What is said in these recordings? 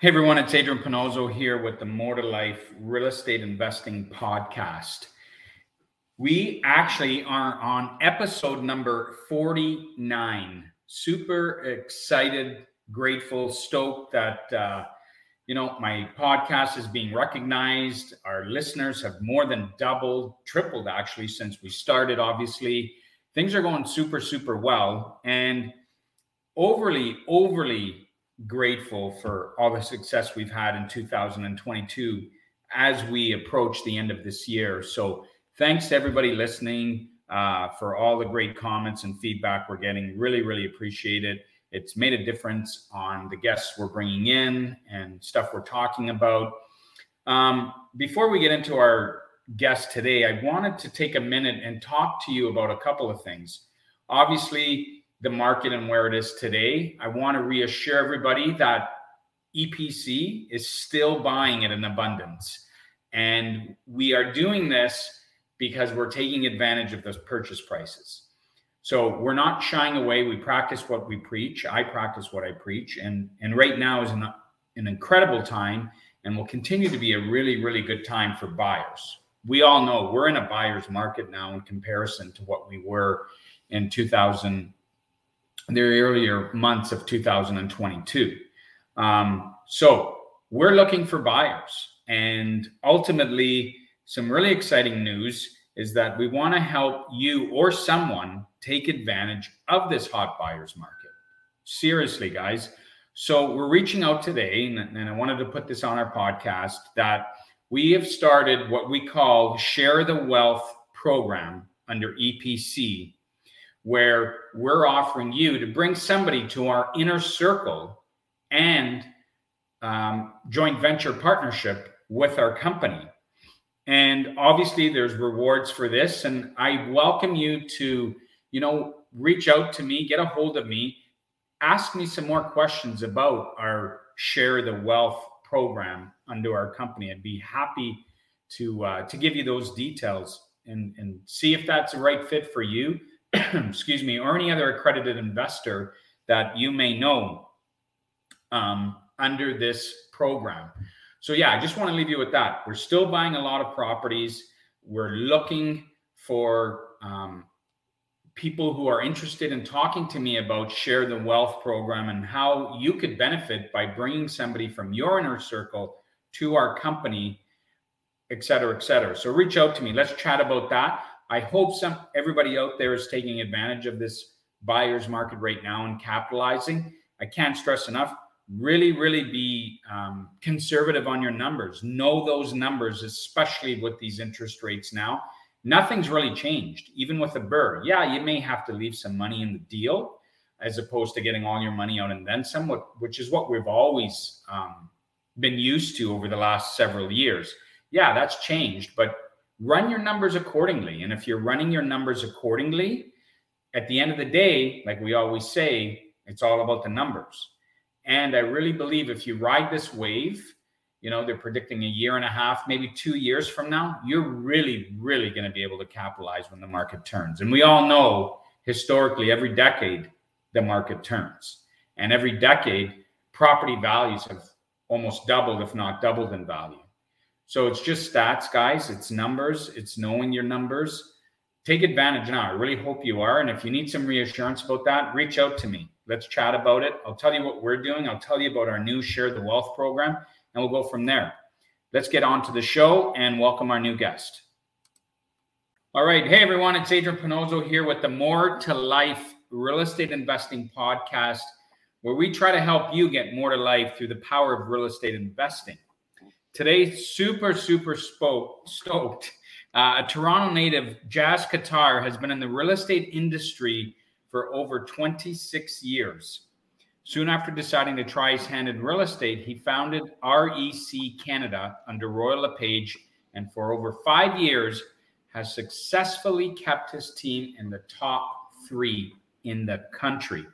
Hey everyone, it's Adrian Panozzo here with the More to Life Real Estate Investing Podcast. We actually are on episode number 49. Super excited, grateful, stoked that uh, you know my podcast is being recognized. Our listeners have more than doubled, tripled actually since we started. Obviously, things are going super, super well, and overly, overly grateful for all the success we've had in 2022 as we approach the end of this year. So, thanks to everybody listening uh, for all the great comments and feedback we're getting. Really, really appreciate it. It's made a difference on the guests we're bringing in and stuff we're talking about. Um, before we get into our guest today, I wanted to take a minute and talk to you about a couple of things. Obviously, the market and where it is today, I want to reassure everybody that EPC is still buying at an abundance. And we are doing this because we're taking advantage of those purchase prices. So we're not shying away. We practice what we preach. I practice what I preach. And, and right now is an, an incredible time and will continue to be a really, really good time for buyers. We all know we're in a buyer's market now in comparison to what we were in 2000 the earlier months of 2022. Um, so we're looking for buyers. And ultimately, some really exciting news is that we want to help you or someone take advantage of this hot buyer's market. Seriously, guys. So we're reaching out today, and, and I wanted to put this on our podcast that we have started what we call Share the Wealth program under EPC where we're offering you to bring somebody to our inner circle and um, joint venture partnership with our company. And obviously, there's rewards for this. And I welcome you to, you know, reach out to me, get a hold of me, ask me some more questions about our Share the Wealth program under our company. I'd be happy to uh, to give you those details and and see if that's the right fit for you excuse me, or any other accredited investor that you may know um, under this program. So, yeah, I just want to leave you with that. We're still buying a lot of properties. We're looking for um, people who are interested in talking to me about Share the Wealth program and how you could benefit by bringing somebody from your inner circle to our company, et cetera, et cetera. So, reach out to me. Let's chat about that. I hope some everybody out there is taking advantage of this buyer's market right now and capitalizing. I can't stress enough. Really, really be um, conservative on your numbers. Know those numbers, especially with these interest rates now. Nothing's really changed, even with a BRRRR. Yeah, you may have to leave some money in the deal as opposed to getting all your money out and then some, which is what we've always um, been used to over the last several years. Yeah, that's changed, but run your numbers accordingly. And if you're running your numbers accordingly, at the end of the day, like we always say, it's all about the numbers. And I really believe if you ride this wave, you know, they're predicting a year and a half, maybe two years from now, you're really, really going to be able to capitalize when the market turns. And we all know historically, every decade, the market turns. And every decade, property values have almost doubled, if not doubled in value. So it's just stats, guys. It's numbers. It's knowing your numbers. Take advantage now. I really hope you are. And if you need some reassurance about that, reach out to me. Let's chat about it. I'll tell you what we're doing. I'll tell you about our new Share the Wealth program, and we'll go from there. Let's get on to the show and welcome our new guest. All right. Hey, everyone. It's Adrian Panozzo here with the More to Life Real Estate Investing Podcast, where we try to help you get more to life through the power of real estate investing. Today, super, super spoke, stoked. Uh, a Toronto native, Jas Takhar, has been in the real estate industry for over 26 years. Soon after deciding to try his hand in real estate, he founded REC Canada under Royal LePage and for over five years has successfully kept his team in the top three in the country.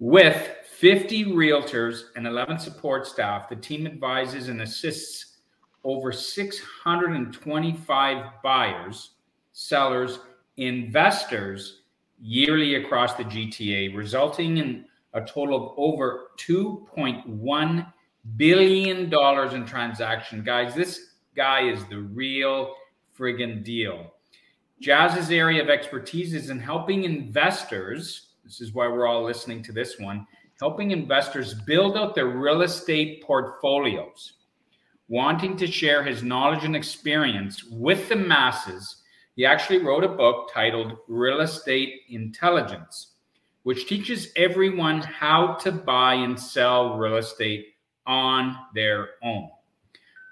With 50 realtors and 11 support staff, the team advises and assists over 625 buyers, sellers, investors yearly across the GTA, resulting in a total of over $2.1 billion in transaction. Guys, this guy is the real friggin' deal. Jas's area of expertise is in helping investors. This is why we're all listening to this one helping investors build out their real estate portfolios. Wanting to share his knowledge and experience with the masses, he actually wrote a book titled Real Estate Intelligence, which teaches everyone how to buy and sell real estate on their own.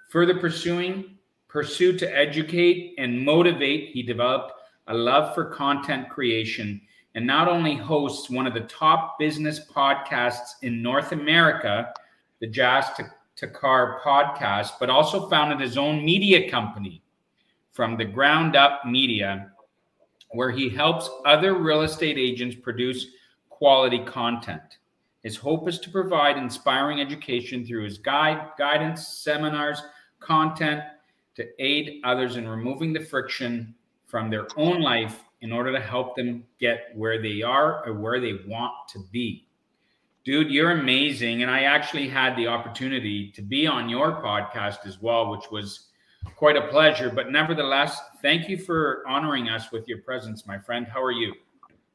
Further pursuing, pursue to educate and motivate, he developed a love for content creation and not only hosts one of the top business podcasts in North America, the Jas Takhar podcast, but also founded his own media company from the ground up media, where he helps other real estate agents produce quality content. His hope is to provide inspiring education through his guide, guidance, seminars, content to aid others in removing the friction from their own life in order to help them get where they are or where they want to be. Dude, you're amazing. And I actually had the opportunity to be on your podcast as well, which was quite a pleasure. But nevertheless, thank you for honoring us with your presence, my friend. How are you?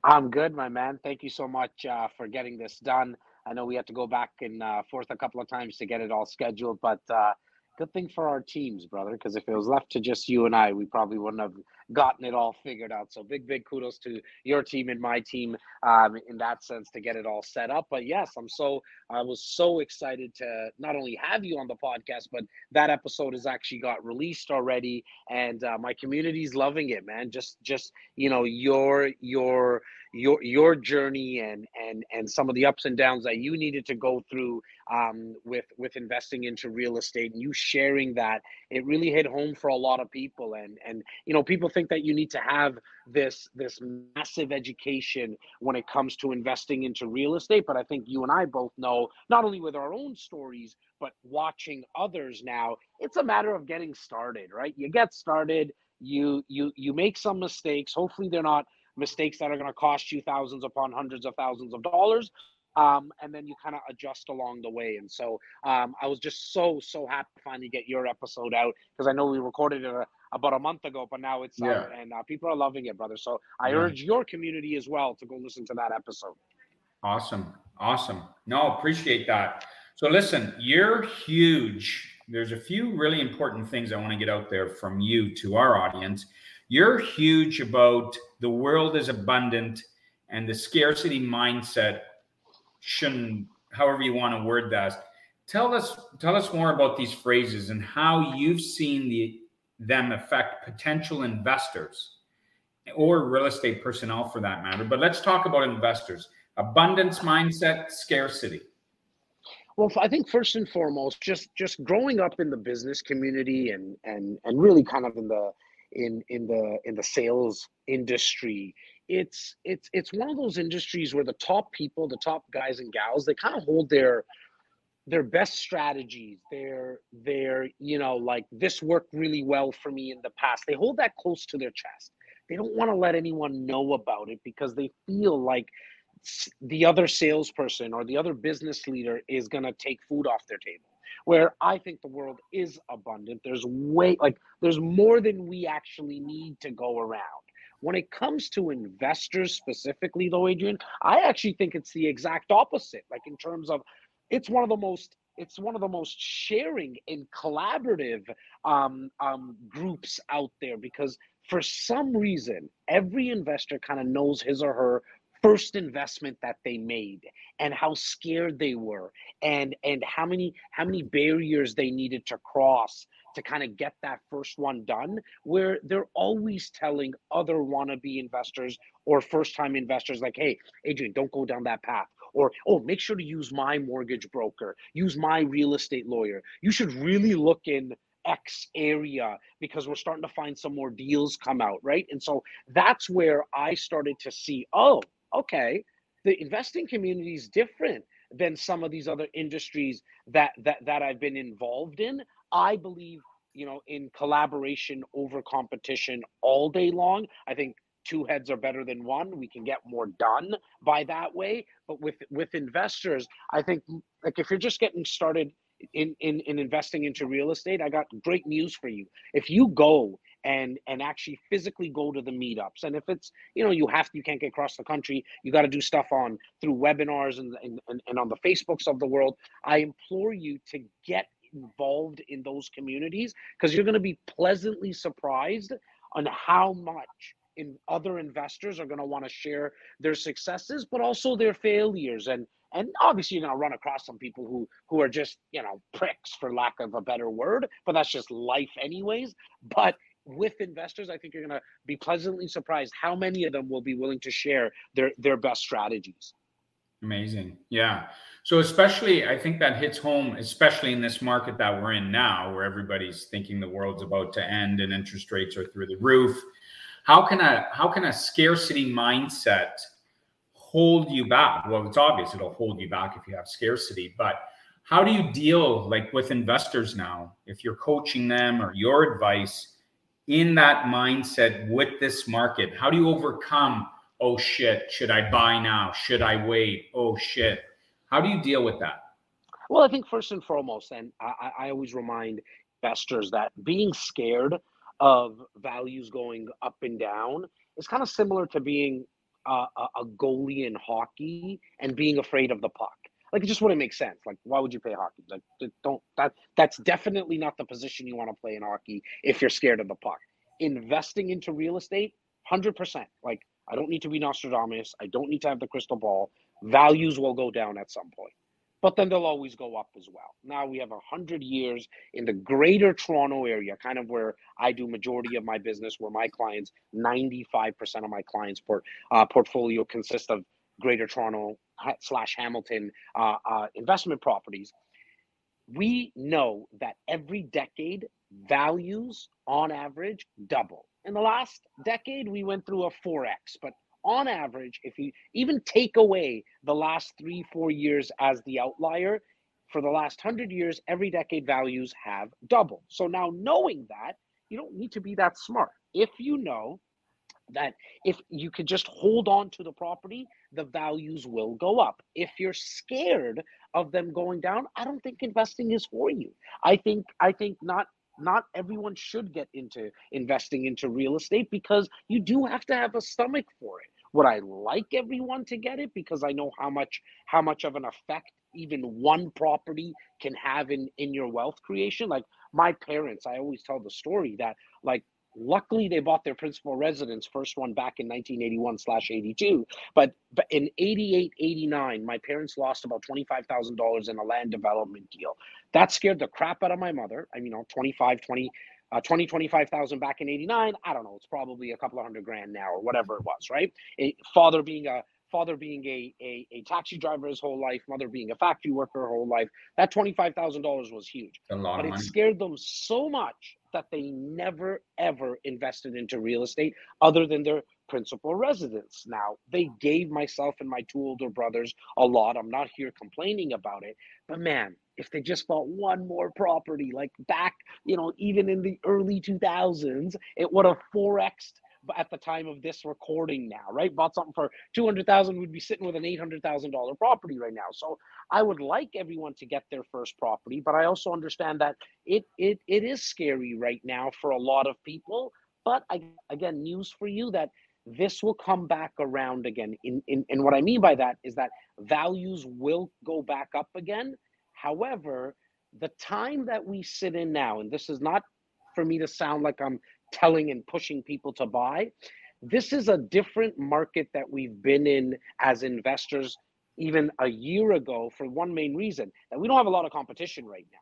I'm good, my man. Thank you so much uh, for getting this done. I know we had to go back and uh, forth a couple of times to get it all scheduled, but uh, good thing for our teams, brother. Because if it was left to just you and I, we probably wouldn't have gotten it all figured out. So big, big kudos to your team and my team um, in that sense to get it all set up. But yes, I'm so I was so excited to not only have you on the podcast, but that episode has actually got released already, and uh, my community's loving it, man. Just just you know your your your your journey and and and some of the ups and downs that you needed to go through um, with with investing into real estate and you sharing that it really hit home for a lot of people. And and you know people think that you need to have this this massive education when it comes to investing into real estate but i think you and i both know not only with our own stories but watching others now it's a matter of getting started right? You get started you you you make some mistakes. Hopefully they're not mistakes that are going to cost you thousands upon hundreds of thousands of dollars um, and then you kind of adjust along the way. And so um, I was just so so happy to finally get your episode out because I know we recorded it a, uh, about a month ago, but now it's yeah. out and uh, people are loving it, brother. So I yeah. urge your community as well to go listen to that episode. Awesome, awesome. No, appreciate that. So listen, you're huge. There's a few really important things I want to get out there from you to our audience. You're huge about the world is abundant and the scarcity mindset shouldn't however you want to word that. Tell us tell us more about these phrases and how you've seen the them affect potential investors or real estate personnel for that matter. But let's talk about investors. Abundance mindset scarcity. Well i think first and foremost just just growing up in the business community and and and really kind of in the in in the in the sales industry it's it's it's one of those industries where the top people the top guys and gals they kind of hold their their best strategies their their you know like this worked really well for me in the past they hold that close to their chest they don't want to let anyone know about it because they feel like the other salesperson or the other business leader is going to take food off their table where I think the world is abundant. There's way like there's more than we actually need to go around. When it comes to investors specifically, though, Adrian, I actually think it's the exact opposite. Like in terms of, it's one of the most it's one of the most sharing and collaborative um, um, groups out there because for some reason every investor kind of knows his or her first investment that they made and how scared they were and and how many how many barriers they needed to cross to kind of get that first one done where they're always telling other wannabe investors or first time investors like hey adrian don't go down that path or oh make sure to use my mortgage broker use my real estate lawyer you should really look in X area because we're starting to find some more deals come out, right? And so that's where I started to see, oh, okay, the investing community is different than some of these other industries that that that I've been involved in. I believe, you know, in collaboration over competition all day long. I think two heads are better than one. We can get more done by that way. But with with investors, I think like if you're just getting started in, in in investing into real estate, I got great news for you. If you go and and actually physically go to the meetups, and if it's you know you have to, you can't get across the country, you got to do stuff on through webinars and, and and and on the Facebooks of the world. I implore you to get involved in those communities because you're going to be pleasantly surprised on how much in other investors are going to want to share their successes but also their failures. And and obviously you're going to run across some people who who are just you know pricks for lack of a better word but that's just life anyways. But with investors i think you're going to be pleasantly surprised how many of them will be willing to share their their best strategies amazing yeah so especially i think that hits home especially in this market that we're in now where everybody's thinking the world's about to end and interest rates are through the roof how can a how can a scarcity mindset hold you back? Well, it's obvious it'll hold you back if you have scarcity, but how do you deal like with investors now if you're coaching them or your advice in that mindset with this market? How do you overcome, oh shit, should I buy now? Should I wait? Oh shit. How do you deal with that? Well, I think first and foremost, and I, I always remind investors that being scared of values going up and down is kind of similar to being a, a goalie in hockey and being afraid of the puck. Like it just wouldn't make sense. Like why would you play hockey? Like don't that that's definitely not the position you want to play in hockey if you're scared of the puck. Investing into real estate, hundred percent. Like I don't need to be Nostradamus. I don't need to have the crystal ball. Values will go down at some point but then they'll always go up as well. Now we have a hundred years in the greater Toronto area, kind of where I do majority of my business, where my clients, 95% of my clients' port, uh, portfolio consists of greater Toronto slash Hamilton uh, uh, investment properties. We know that every decade values on average double. In the last decade, we went through a 4x, but on average, if you even take away the last three, four years as the outlier, for the last hundred years, every decade values have doubled. So now knowing that, you don't need to be that smart. If you know that if you could just hold on to the property, the values will go up. If you're scared of them going down, I don't think investing is for you. I think I think not not everyone should get into investing into real estate because you do have to have a stomach for it. Would i like everyone to get it because i know how much how much of an effect even one property can have in in your wealth creation? Like my parents i always tell the story that like luckily they bought their principal residence first one back in 1981 slash 82 but, but in 88 89 my parents lost about $25000 in a land development deal that scared the crap out of my mother i mean you know 25 20 uh, 20, 25,000 back in 89. I don't know. It's probably a couple of hundred grand now or whatever it was, right? A father being a father being a, a, a taxi driver his whole life, mother being a factory worker her whole life. That $25,000 was huge. but it scared them so much that they never ever invested into real estate other than their principal residence. Now, they gave myself and my two older brothers a lot. I'm not here complaining about it, but man, if they just bought one more property, like back, you know, even in the early 2000s, it would have 4x at the time of this recording now, right? Bought something for 200,000 would be sitting with an $800,000 property right now. So I would like everyone to get their first property, but I also understand that it it it is scary right now for a lot of people, but I, again, news for you that this will come back around again. In, in, and what I mean by that is that values will go back up again. However, the time that we sit in now, and this is not for me to sound like I'm telling and pushing people to buy, this is a different market that we've been in as investors even a year ago for one main reason that we don't have a lot of competition right now.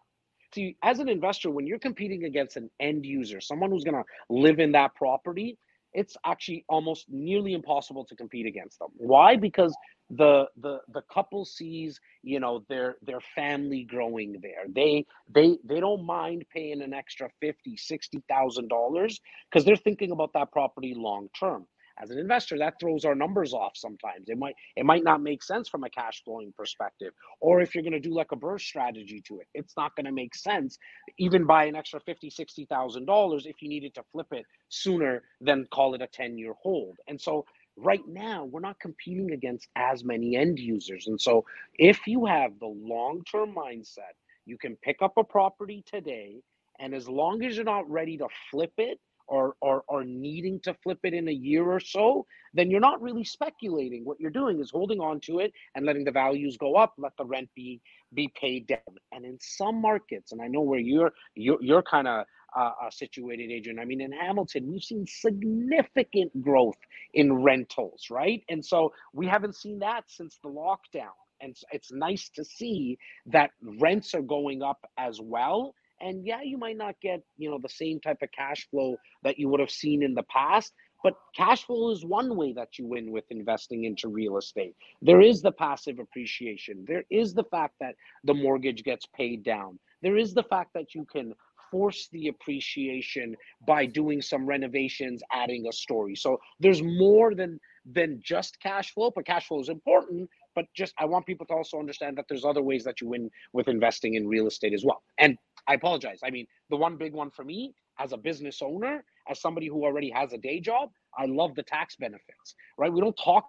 See, as an investor, when you're competing against an end user, someone who's going to live in that property, it's actually almost nearly impossible to compete against them. Why? Because the the the couple sees you know their their family growing there. They they they don't mind paying an extra 50 60 thousand dollars because they're thinking about that property long term. As an investor that throws our numbers off sometimes. It might it might not make sense from a cash flowing perspective. Or if you're going to do like a BRRRR strategy to it it's not going to make sense even buy an extra 50 60 thousand dollars if you needed to flip it sooner than call it a 10 year hold. And so right now we're not competing against as many end users and so if you have the long term mindset You can pick up a property today, and as long as you're not ready to flip it or, or, or needing to flip it in a year or so, then you're not really speculating. What you're doing is holding on to it and letting the values go up, let the rent be be paid down. And in some markets, and I know where you're you're, you're kind of uh, uh, situated, Adrian. I mean, in Hamilton, we've seen significant growth in rentals, right? And so we haven't seen that since the lockdown. And it's nice to see that rents are going up as well and yeah, you might not get, you know, the same type of cash flow that you would have seen in the past, but cash flow is one way that you win with investing into real estate. There is the passive appreciation. There is the fact that the mortgage gets paid down. There is the fact that you can force the appreciation by doing some renovations, adding a story. So there's more than than just cash flow, but cash flow is important. But just I want people to also understand that there's other ways that you win with investing in real estate as well. And I apologize. I mean, the one big one for me as a business owner, as somebody who already has a day job, I love the tax benefits, right? We don't talk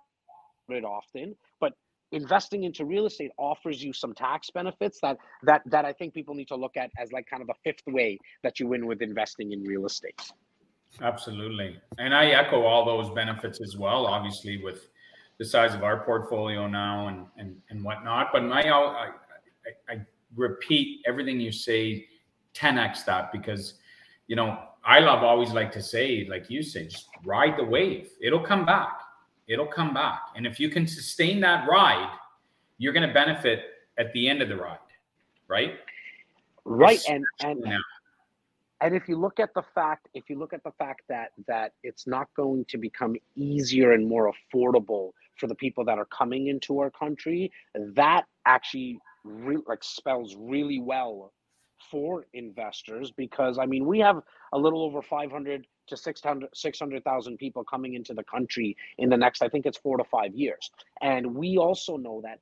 it often, investing into real estate offers you some tax benefits that that that I think people need to look at as like kind of a fifth way that you win with investing in real estate. Absolutely. And I echo all those benefits as well, obviously with the size of our portfolio now and and, and whatnot. But my I, I, I repeat everything you say 10x that because you know i love always like to say like you say just ride the wave it'll come back it'll come back. And if you can sustain that ride you're going to benefit at the end of the ride right? Right and and now. and if you look at the fact if you look at the fact that that it's not going to become easier and more affordable for the people that are coming into our country that actually re- like spells really well for investors because I mean we have a little over 500 to 600 600,000 people coming into the country in the next I think it's 4 to 5 years. And we also know that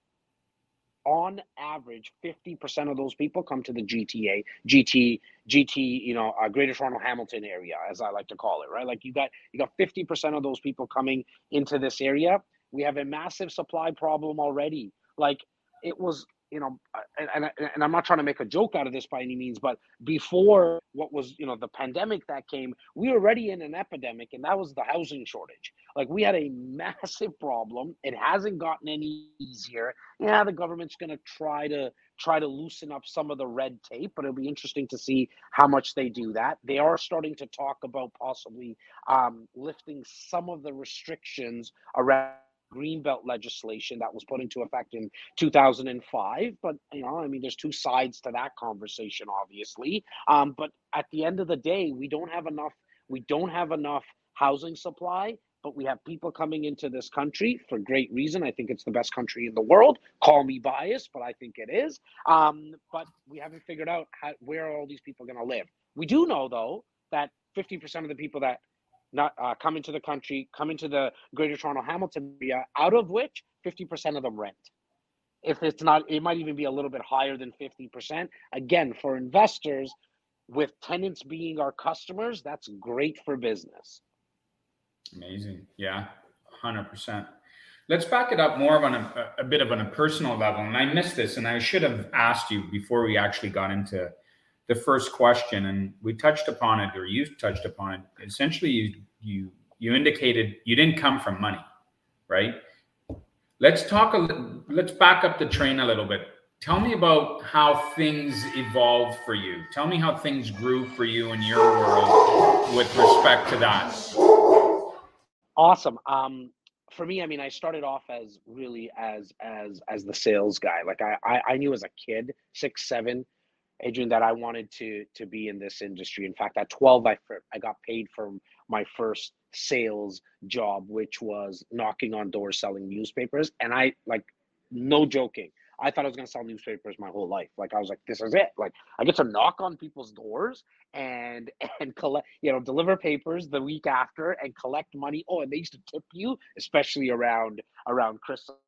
on average 50% of those people come to the GTA GT GT you know uh, Greater Toronto Hamilton area as I like to call it right? Like you got you got 50% of those people coming into this area. We have a massive supply problem already. Like it was you know, and, and, and I'm not trying to make a joke out of this by any means, but before what was, you know, the pandemic that came, we were already in an epidemic, and that was the housing shortage. Like we had a massive problem. It hasn't gotten any easier. Yeah, the government's going to try to try to loosen up some of the red tape, but it'll be interesting to see how much they do that. They are starting to talk about possibly um, lifting some of the restrictions around greenbelt legislation that was put into effect in 2005 but you know i mean there's two sides to that conversation obviously. Um, but at the end of the day we don't have enough we don't have enough housing supply but we have people coming into this country for great reason. I think it's the best country in the world. Call me biased but i think it is. Um, but we haven't figured out how, where all these people are going to live? We do know though that 50% of the people that not uh, come into the country, come into the Greater Toronto Hamilton area, out of which 50% of them rent. If it's not, it might even be a little bit higher than 50%. Again, for investors, with tenants being our customers, that's great for business. Amazing. Yeah, 100%. Let's back it up more on a, a bit of on a personal level. And I missed this, and I should have asked you before we actually got into the first question, and we touched upon it, or you touched upon it. Essentially, you you you indicated you didn't come from money, right? Let's talk a little. let's back up the train a little bit. Tell me about how things evolved for you. Tell me how things grew for you in your world with respect to that. Awesome. Um, for me, I mean, I started off as really as as as the sales guy. Like I I, I knew as a kid, six seven, Adrian, that I wanted to to be in this industry. In fact, at 12, I I got paid for my first sales job, which was knocking on doors selling newspapers. And I like, no joking, I thought I was gonna sell newspapers my whole life. Like I was like, this is it. Like I get to knock on people's doors and and collect, you know, deliver papers the week after and collect money. Oh, and they used to tip you, especially around around Christmas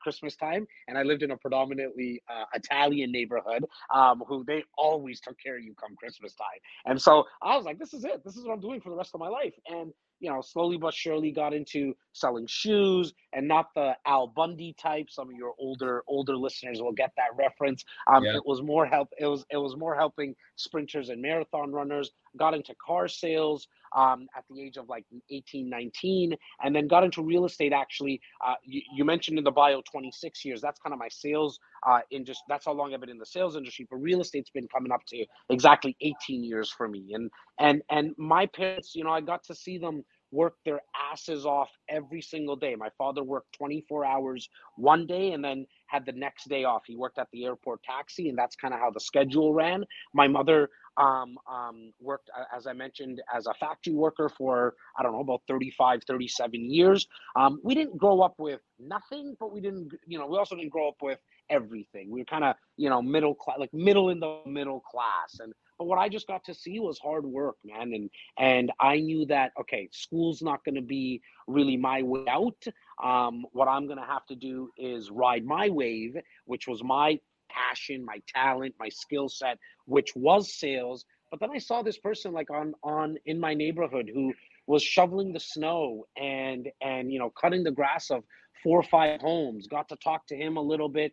Christmas time, and I lived in a predominantly uh, Italian neighborhood, um, who they always took care of you come Christmas time. And so I was like, this is it. This is what I'm doing for the rest of my life. And you know, slowly but surely got into selling shoes and not the Al Bundy type. Some of your older older listeners will get that reference. Um, yeah. It was more help. It was it was more helping sprinters and marathon runners. Got into car sales um, at the age of like 18, 19, and then got into real estate. Actually, uh, you, you, mentioned in the bio 26 years. That's kind of my sales uh, industry. That's how long I've been in the sales industry. But real estate's been coming up to exactly 18 years for me. And and and my parents, you know, I got to see them work their asses off every single day. My father worked 24 hours one day and then had the next day off. He worked at the airport taxi, and that's kind of how the schedule ran. My mother um, um, worked, as I mentioned, as a factory worker for, I don't know, about 35, 37 years. Um, we didn't grow up with nothing, but we didn't, you know, we also didn't grow up with everything. We were kind of, you know, middle class, like middle in the middle class. And but what I just got to see was hard work, man. And and I knew that okay, school's not going to be really my way out. Um, what I'm going to have to do is ride my wave, which was my passion, my talent, my skill set, which was sales. But then I saw this person like on on in my neighborhood who was shoveling the snow and and you know cutting the grass of four or five homes. Got to talk to him a little bit,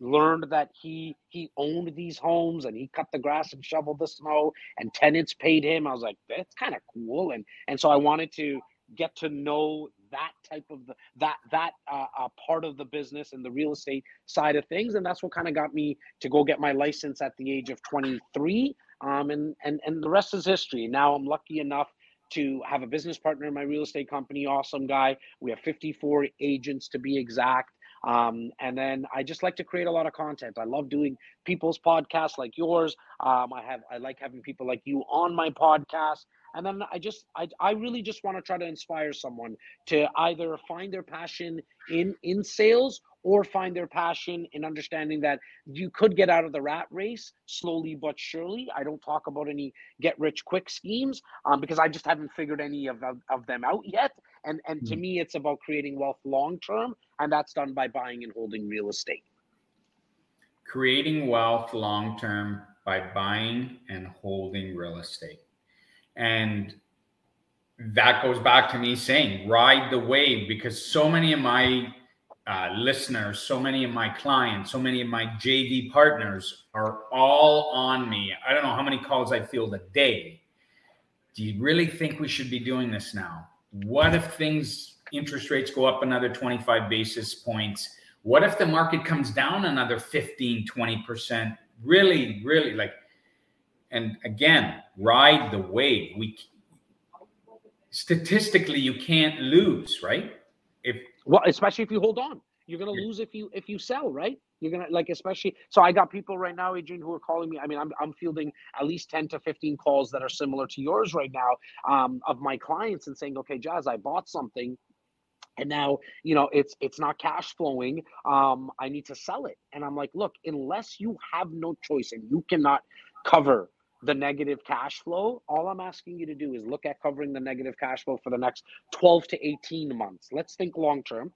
learned that he he owned these homes and he cut the grass and shoveled the snow and tenants paid him. I was like that's kind of cool. And and so i wanted to get to know that type of the that that uh, uh, part of the business and the real estate side of things. And that's what kind of got me to go get my license at the age of 23 um, and and and the rest is history. Now i'm lucky enough to have a business partner in my real estate company. Awesome guy. We have 54 agents to be exact um, and then I just like to create a lot of content. I love doing people's podcasts like yours. Um, I have I like having people like you on my podcast. And then I just I, I really just want to try to inspire someone to either find their passion in in sales or find their passion in understanding that you could get out of the rat race slowly but surely. I don't talk about any get rich quick schemes um, because I just haven't figured any of, of, of them out yet. And and to mm. me, it's about creating wealth long term, and that's done by buying and holding real estate. Creating wealth long term by buying and holding real estate, and that goes back to me saying ride the wave because so many of my uh, listeners, so many of my clients, so many of my JV partners are all on me. I don't know how many calls I field a day. Do you really think we should be doing this now? What if things, interest rates go up another 25 basis points? What if the market comes down another 15, 20%? Really, really like, and again, ride the wave. We statistically, you can't lose, right? If well, especially if you hold on, you're gonna lose if you if you sell, right? You're gonna like especially. So I got people right now, Adrian, who are calling me. I mean, I'm I'm fielding at least ten to fifteen calls that are similar to yours right now um, of my clients and saying, okay, Jas, I bought something and now you know it's it's not cash flowing um i need to sell it and i'm like look unless you have no choice and you cannot cover the negative cash flow all i'm asking you to do is look at covering the negative cash flow for the next 12 to 18 months. Let's think long term.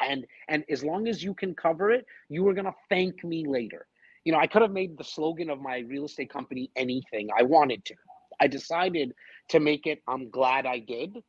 And and as long as you can cover it you are going to thank me later. You know i could have made the slogan of my real estate company anything i wanted to. I decided to make it i'm glad i did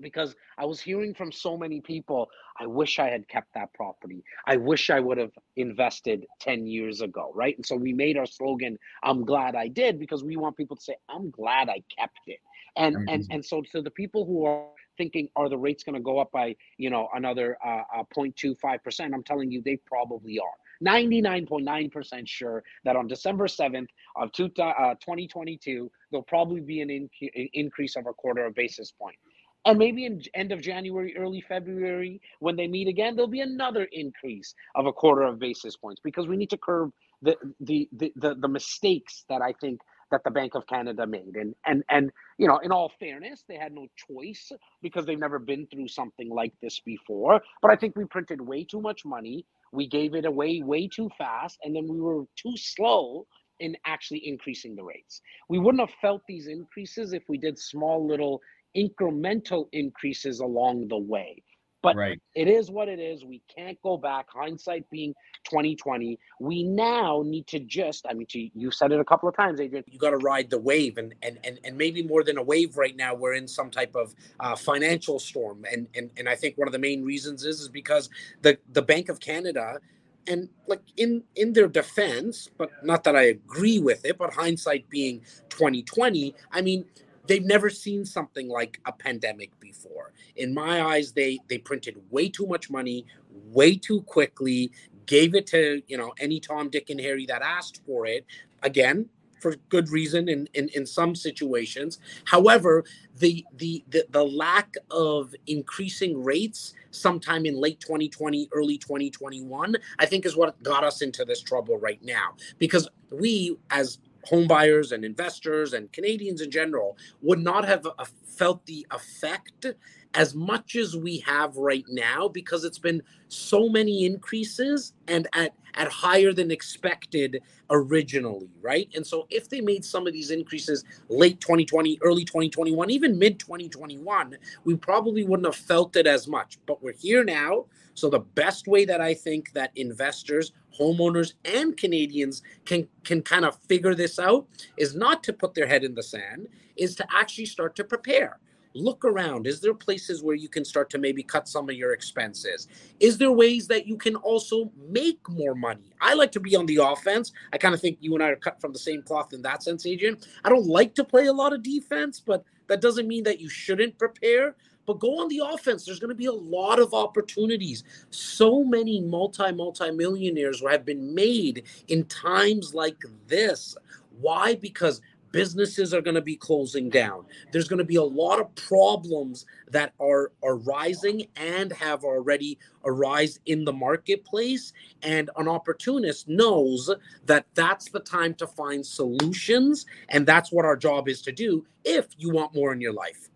because i was hearing from so many people i wish i had kept that property i wish i would have invested 10 years ago right and so we made our slogan i'm glad i did because we want people to say i'm glad i kept it and and and so to the people who are thinking, are the rates going to go up by, you know, another uh, uh, 0.25%? I'm telling you, they probably are. 99.9% sure that on December 7th of two, uh, 2022, there'll probably be an in- increase of a quarter of basis point. And maybe in end of January, early February, when they meet again, there'll be another increase of a quarter of basis points because we need to curb the the the the, the mistakes that I think that the Bank of Canada made. And and and you know, in all fairness, they had no choice because they've never been through something like this before. But I think we printed way too much money. We gave it away way too fast, and then we were too slow in actually increasing the rates. We wouldn't have felt these increases if we did small little incremental increases along the way. But right. it is what it is. We can't go back. Hindsight being 2020. We now need to just, I mean, to, you said it a couple of times, Adrian. You got to ride the wave, and and and and maybe more than a wave right now. We're in some type of uh, financial storm, and and and I think one of the main reasons is is because the the Bank of Canada and like in in their defense but not that i agree with it but hindsight being 2020 i mean they've never seen something like a pandemic before in my eyes they they printed way too much money way too quickly gave it to you know any tom dick and harry that asked for it again for good reason in, in, in some situations. However, the, the the the lack of increasing rates sometime in late 2020, early 2021, I think is what got us into this trouble right now. Because we, as homebuyers and investors and Canadians in general, would not have uh, felt the effect as much as we have right now because it's been so many increases and at at higher than expected originally, right? And so if they made some of these increases late 2020, early 2021, even mid 2021, we probably wouldn't have felt it as much. But we're here now. So the best way that I think that investors, homeowners, and Canadians can can kind of figure this out is not to put their head in the sand, is to actually start to prepare. Look around. Is there places where you can start to maybe cut some of your expenses? Is there ways that you can also make more money? I like to be on the offense. I kind of think you and i are cut from the same cloth in that sense adrian. I don't like to play a lot of defense but that doesn't mean that you shouldn't prepare but go on the offense. There's going to be a lot of opportunities. So many multi multi millionaires have been made in times like this. Why? Because businesses are going to be closing down. There's going to be a lot of problems that are are rising and have already arise in the marketplace and an opportunist knows that that's the time to find solutions and that's what our job is to do if you want more in your life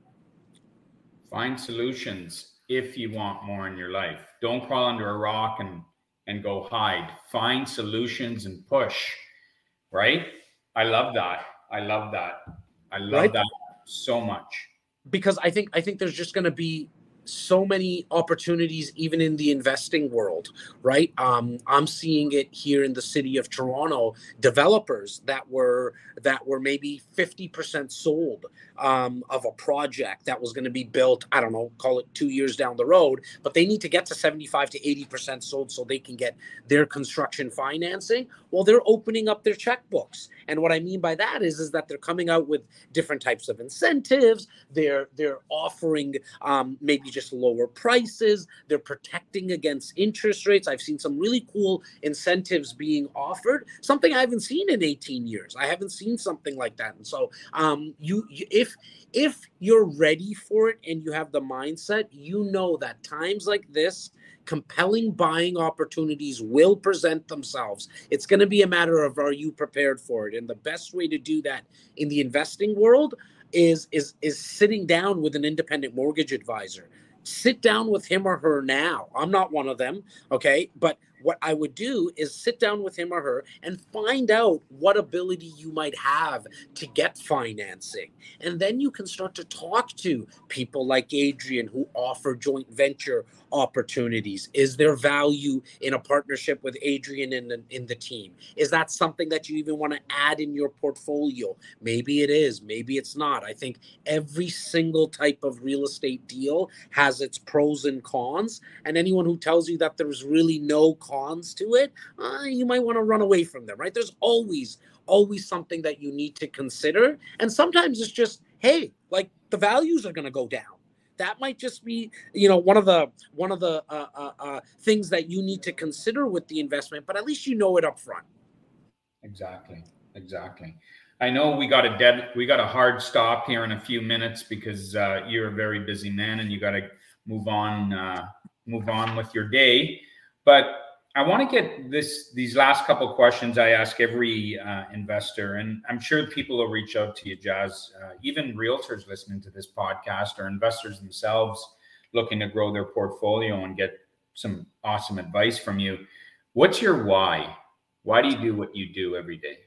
find solutions if you want more in your life don't crawl under a rock and and go hide find solutions and push right i love that I love that. I love right? that so much. Because I think I think there's just going to be so many opportunities even in the investing world right? Um, i'm seeing it here in the city of toronto developers that were that were maybe 50% sold um, of a project that was going to be built i don't know call it two years down the road but they need to get to 75 to 80% sold so they can get their construction financing well they're opening up their checkbooks. And what i mean by that is is that they're coming out with different types of incentives. They're they're offering um, maybe just lower prices. They're protecting against interest rates. I've seen some really cool incentives being offered, something I haven't seen in 18 years. I haven't seen something like that. And so, um, you, you if if you're ready for it and you have the mindset, you know that times like this, compelling buying opportunities will present themselves. It's going to be a matter of are you prepared for it? And the best way to do that in the investing world is is is sitting down with an independent mortgage advisor sit down with him or her now. I'm not one of them, okay? But what I would do is sit down with him or her and find out what ability you might have to get financing. And then you can start to talk to people like Adrian who offer joint venture opportunities? Is there value in a partnership with Adrian in the, in the team? Is that something that you even want to add in your portfolio? Maybe it is, maybe it's not. I think every single type of real estate deal has its pros and cons. And anyone who tells you that there's really no cons to it, uh, you might want to run away from them, right? There's always, always something that you need to consider. And sometimes it's just, hey, like the values are going to go down that might just be you know one of the one of the uh, uh, uh, things that you need to consider with the investment but at least you know it up front exactly exactly i know we got a dead we got a hard stop here in a few minutes because uh, you're a very busy man and you got to move on uh, move on with your day but I want to get this these last couple questions I ask every uh, investor, and I'm sure people will reach out to you, Jas. Uh, even realtors listening to this podcast or investors themselves looking to grow their portfolio and get some awesome advice from you. What's your why? Why do you do what you do every day?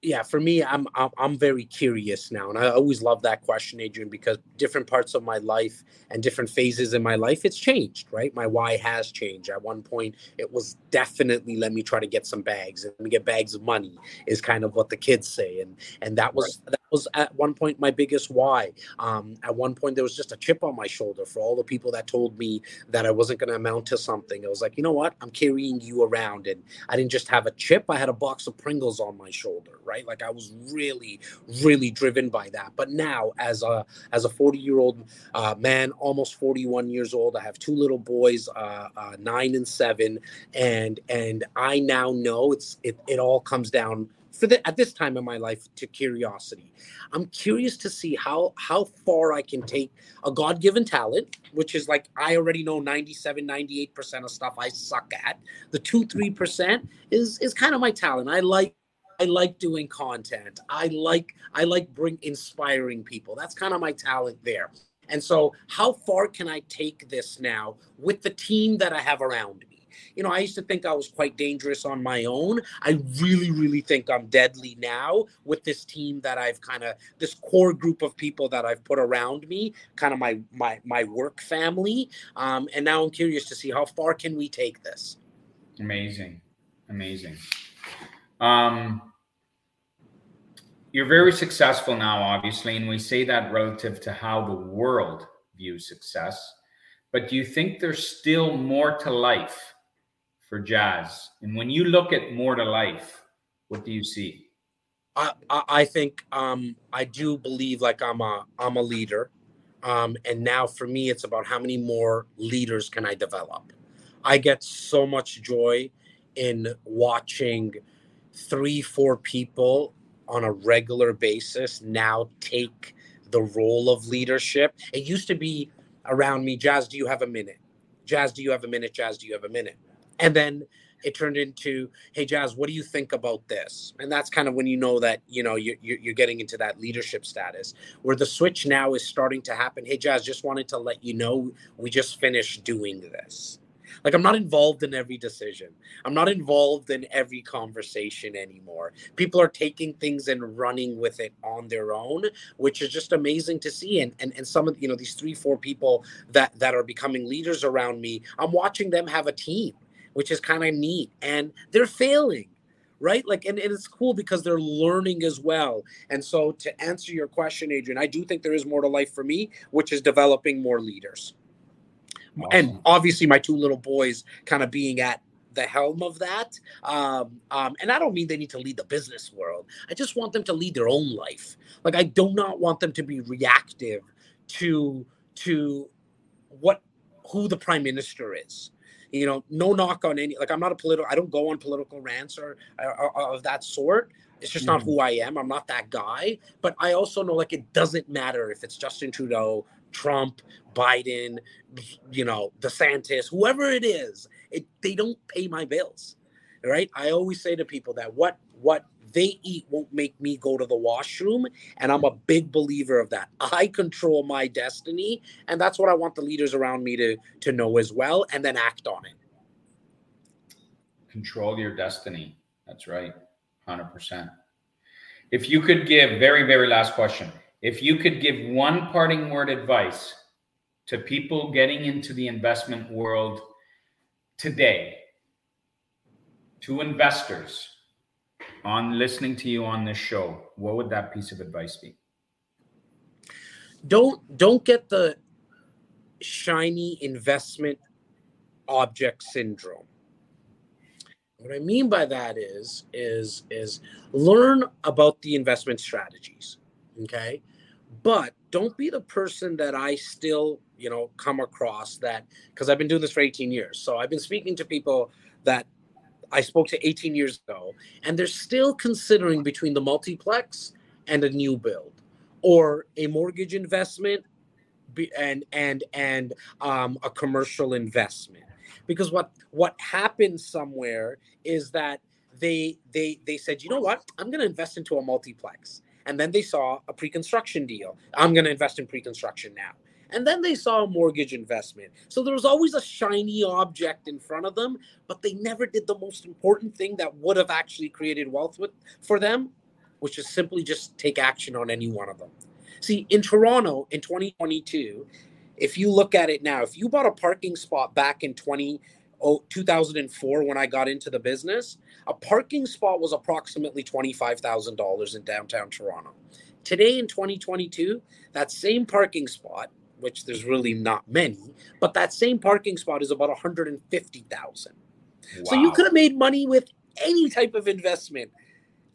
Yeah, for me, I'm, I'm I'm very curious now, and I always love that question, Adrian, because different parts of my life and different phases in my life, it's changed, right? My why has changed. At one point, it was definitely let me try to get some bags, and let me get bags of money is kind of what the kids say, and and that was right. that was at one point my biggest why. Um, at one point, there was just a chip on my shoulder for all the people that told me that I wasn't going to amount to something. I was like, you know what? I'm carrying you around, and I didn't just have a chip; I had a box of Pringles on my shoulder right? Like I was really, really driven by that. But now, as a as a 40 year old uh, man, almost 41 years old, I have two little boys, uh, uh, nine and seven, and and I now know it's it, it all comes down for the, at this time in my life to curiosity. I'm curious to see how how far I can take a God-given talent, which is like I already know 97, 98% of stuff I suck at. The 2 3% is is kind of my talent. I like I like doing content. I like I like bring inspiring people. That's kind of my talent there. And so, how far can I take this now with the team that I have around me? You know, I used to think I was quite dangerous on my own. I really, really think I'm deadly now with this team that I've kind of this core group of people that I've put around me, kind of my my my work family. Um, and now I'm curious to see how far can we take this. Amazing, amazing. Um, you're very successful now, obviously, and we say that relative to how the world views success. But do you think there's still more to life for Jas? And when you look at more to life, what do you see? I, I think um, I do believe like I'm a I'm a leader, um, and now for me it's about how many more leaders can I develop. I get so much joy in watching three four people on a regular basis now take the role of leadership. It used to be around me, Jas, do you have a minute? Jas, do you have a minute? Jas, do you have a minute? And then it turned into, hey, Jas, what do you think about this? And that's kind of when you know that, you know, you're, you're getting into that leadership status where the switch now is starting to happen. Hey, Jas, just wanted to let you know we just finished doing this. Like I'm not involved in every decision. I'm not involved in every conversation anymore. People are taking things and running with it on their own, which is just amazing to see. And and, and some of you know these three, four people that that are becoming leaders around me, I'm watching them have a team, which is kind of neat. And they're failing right? Like, and, and, it's cool because they're learning as well. And so, to answer your question, Adrian, I do think there is more to life for me, which is developing more leaders. Awesome. And obviously, my two little boys kind of being at the helm of that. Um, um, and I don't mean they need to lead the business world. I just want them to lead their own life. Like I do not want them to be reactive to to what who the prime minister is. You know, no knock on any. Like I'm not a political. I don't go on political rants or, or, or of that sort. It's just not mm-hmm. who I am. I'm not that guy. But I also know like it doesn't matter if it's Justin Trudeau Trump, Biden, you know, DeSantis, whoever it is, it, they don't pay my bills. Right? I always say to people that what what they eat won't make me go to the washroom and i'm a big believer of that. I control my destiny and that's what i want the leaders around me to to know as well and then act on it. Control your destiny. That's right. 100% if you could give very very last question if you could give one parting word advice to people getting into the investment world today, to investors on listening to you on this show, what would that piece of advice be? Don't don't get the shiny investment object syndrome. What I mean by that is is is learn about the investment strategies okay? But don't be the person that i still you know come across that because i've been doing this for 18 years. So i've been speaking to people that i spoke to 18 years ago and they're still considering between the multiplex and a new build or a mortgage investment and and and um, a commercial investment. Because what what happens somewhere is that they they they said you know what? I'm going to invest into a multiplex and then they saw a pre-construction deal. I'm going to invest in pre-construction now. And then they saw a mortgage investment. So there was always a shiny object in front of them, but they never did the most important thing that would have actually created wealth with, for them which is simply just take action on any one of them. See, in Toronto in 2022, if you look at it now, if you bought a parking spot back in 20, oh, 2004 when I got into the business, a parking spot was approximately $25,000 in downtown Toronto. Today in 2022, that same parking spot, which there's really not many, but that same parking spot is about 150,000. Wow. So you could have made money with any type of investment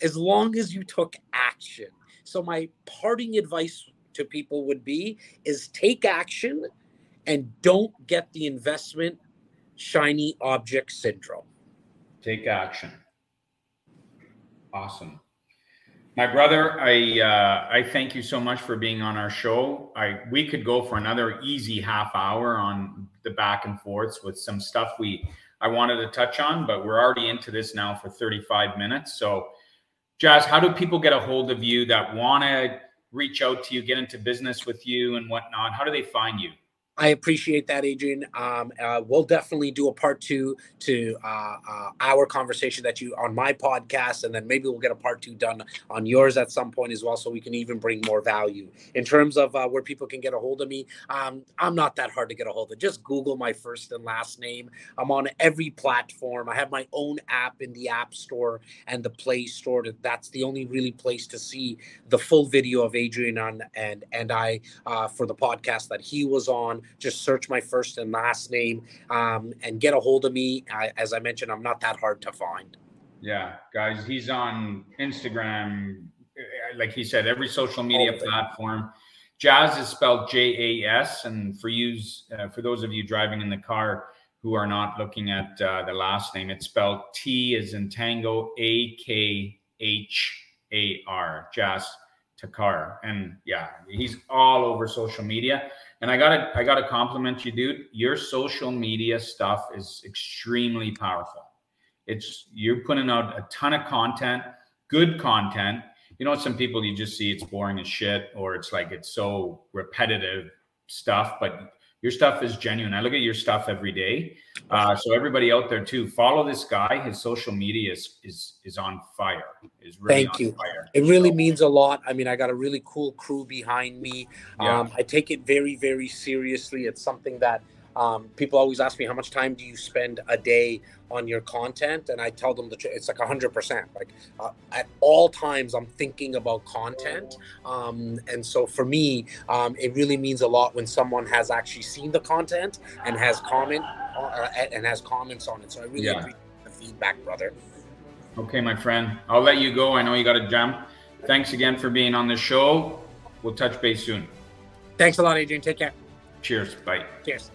as long as you took action. So my parting advice to people would be is take action and don't get the investment shiny object syndrome. Take action. Awesome. My brother, I uh, I thank you so much for being on our show. I we could go for another easy half hour on the back and forths with some stuff we I wanted to touch on, but we're already into this now for 35 minutes. So, Jas, how do people get a hold of you that want to reach out to you, get into business with you, and whatnot? How do they find you? I appreciate that, Adrian. Um, uh, we'll definitely do a part two to uh, uh, our conversation that you on my podcast, and then maybe we'll get a part two done on yours at some point as well, so we can even bring more value. In terms of uh, where people can get a hold of me, um, I'm not that hard to get a hold of. Just Google my first and last name. I'm on every platform. I have my own app in the App Store and the Play Store. That's the only really place to see the full video of Adrian on and and I uh, for the podcast that he was on just search my first and last name um, and get a hold of me. I, as I mentioned, I'm not that hard to find. Yeah, guys, he's on Instagram, eh, like he said, every social media platform. Jas is spelled J A S, and for you, uh, for those of you driving in the car who are not looking at uh, the last name, it's spelled T as in Tango, A K H A R, Jas Takhar, and yeah, he's all over social media. And I gotta I gotta compliment you, dude. Your social media stuff is extremely powerful. It's you're putting out a ton of content, good content. You know, some people you just see it's boring as shit, or it's like it's so repetitive stuff, but your stuff is genuine. I look at your stuff every day. Uh, so everybody out there too, follow this guy. His social media is is is on fire. Is really Thank you. Fire. It really so, means a lot. I mean, I got a really cool crew behind me. Yeah. Um, I take it very very seriously. It's something that um, people always ask me how much time do you spend a day on your content, and I tell them that it's like hundred percent. Like uh, at all times, I'm thinking about content, um, and so for me, um, it really means a lot when someone has actually seen the content and has comment uh, and has comments on it. So I really yeah. appreciate the feedback, brother. Okay, my friend, I'll let you go. I know you got to jump. Thanks again for being on the show. We'll touch base soon. Thanks a lot, Adrian. Take care. Cheers. Bye. Cheers.